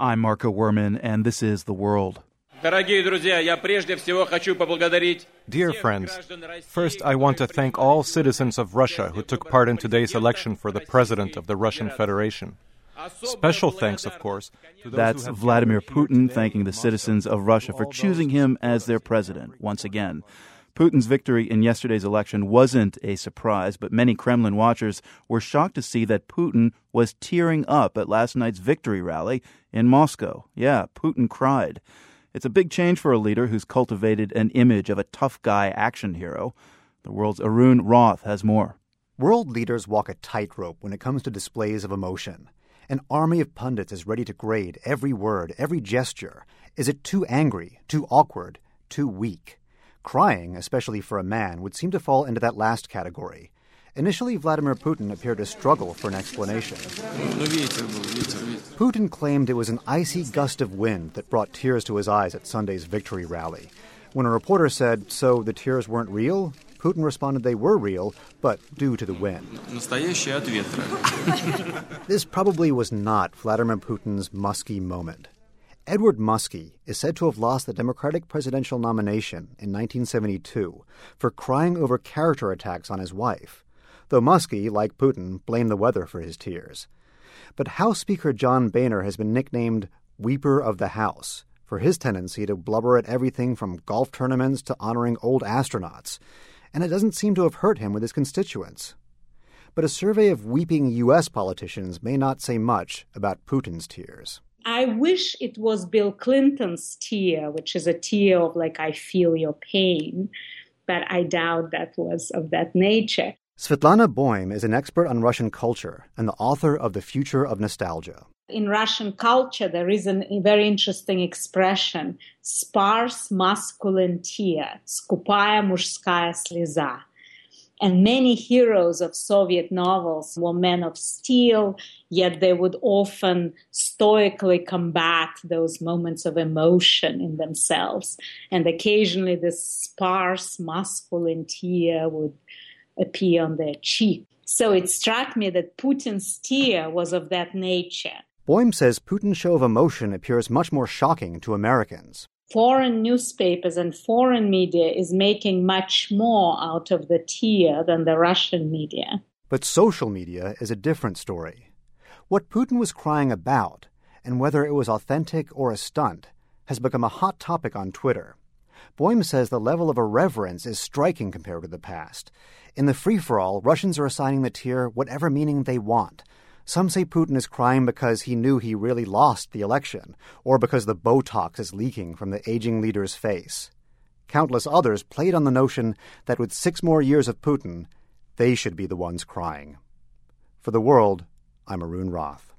I'm Marco Werman, and this is The World. Dear friends, first I want to thank all citizens of Russia who took part in today's election for the President of the Russian Federation. Special thanks, of course. That's Vladimir Putin thanking the citizens of Russia for choosing him as their president once again. Putin's victory in yesterday's election wasn't a surprise, but many Kremlin watchers were shocked to see that Putin was tearing up at last night's victory rally in Moscow. Yeah, Putin cried. It's a big change for a leader who's cultivated an image of a tough guy action hero. The world's Arun Rath has more. World leaders walk a tightrope when it comes to displays of emotion. An army of pundits is ready to grade every word, every gesture. Is it too angry, too awkward, too weak? Crying, especially for a man, would seem to fall into that last category. Initially, Vladimir Putin appeared to struggle for an explanation. Putin claimed it was an icy gust of wind that brought tears to his eyes at Sunday's victory rally. When a reporter said, So the tears weren't real? Putin responded they were real, but due to the wind. this probably was not Vladimir Putin's Muskie moment. Edward Muskie is said to have lost the Democratic presidential nomination in 1972 for crying over character attacks on his wife, though Muskie, like Putin, blamed the weather for his tears. But House Speaker John Boehner has been nicknamed Weeper of the House for his tendency to blubber at everything from golf tournaments to honoring old astronauts, and it doesn't seem to have hurt him with his constituents. But a survey of weeping U.S. politicians may not say much about Putin's tears. I wish it was Bill Clinton's tear, which is a tear of like, I feel your pain, but I doubt that was of that nature. Svetlana Boym is an expert on Russian culture and the author of The Future of Nostalgia. In Russian culture, there is a very interesting expression sparse masculine tear, скупая мужская слеза. and many heroes of Soviet novels were men of steel, yet they would often stoically combat those moments of emotion in themselves. And occasionally this sparse masculine tear would appear on their cheek. So it struck me that Putin's tear was of that nature. Boym says Putin's show of emotion appears much more shocking to Americans foreign newspapers and foreign media is making much more out of the tear than the Russian media. But social media is a different story. What Putin was crying about, and whether it was authentic or a stunt, has become a hot topic on Twitter. Boym says the level of irreverence is striking compared to the past. In the free for all, Russians are assigning the tear whatever meaning they want, some say Putin is crying because he knew he really lost the election, or because the Botox is leaking from the aging leader's face. Countless others played on the notion that with six more years of Putin, they should be the ones crying. For the world, I'm Arun Rath.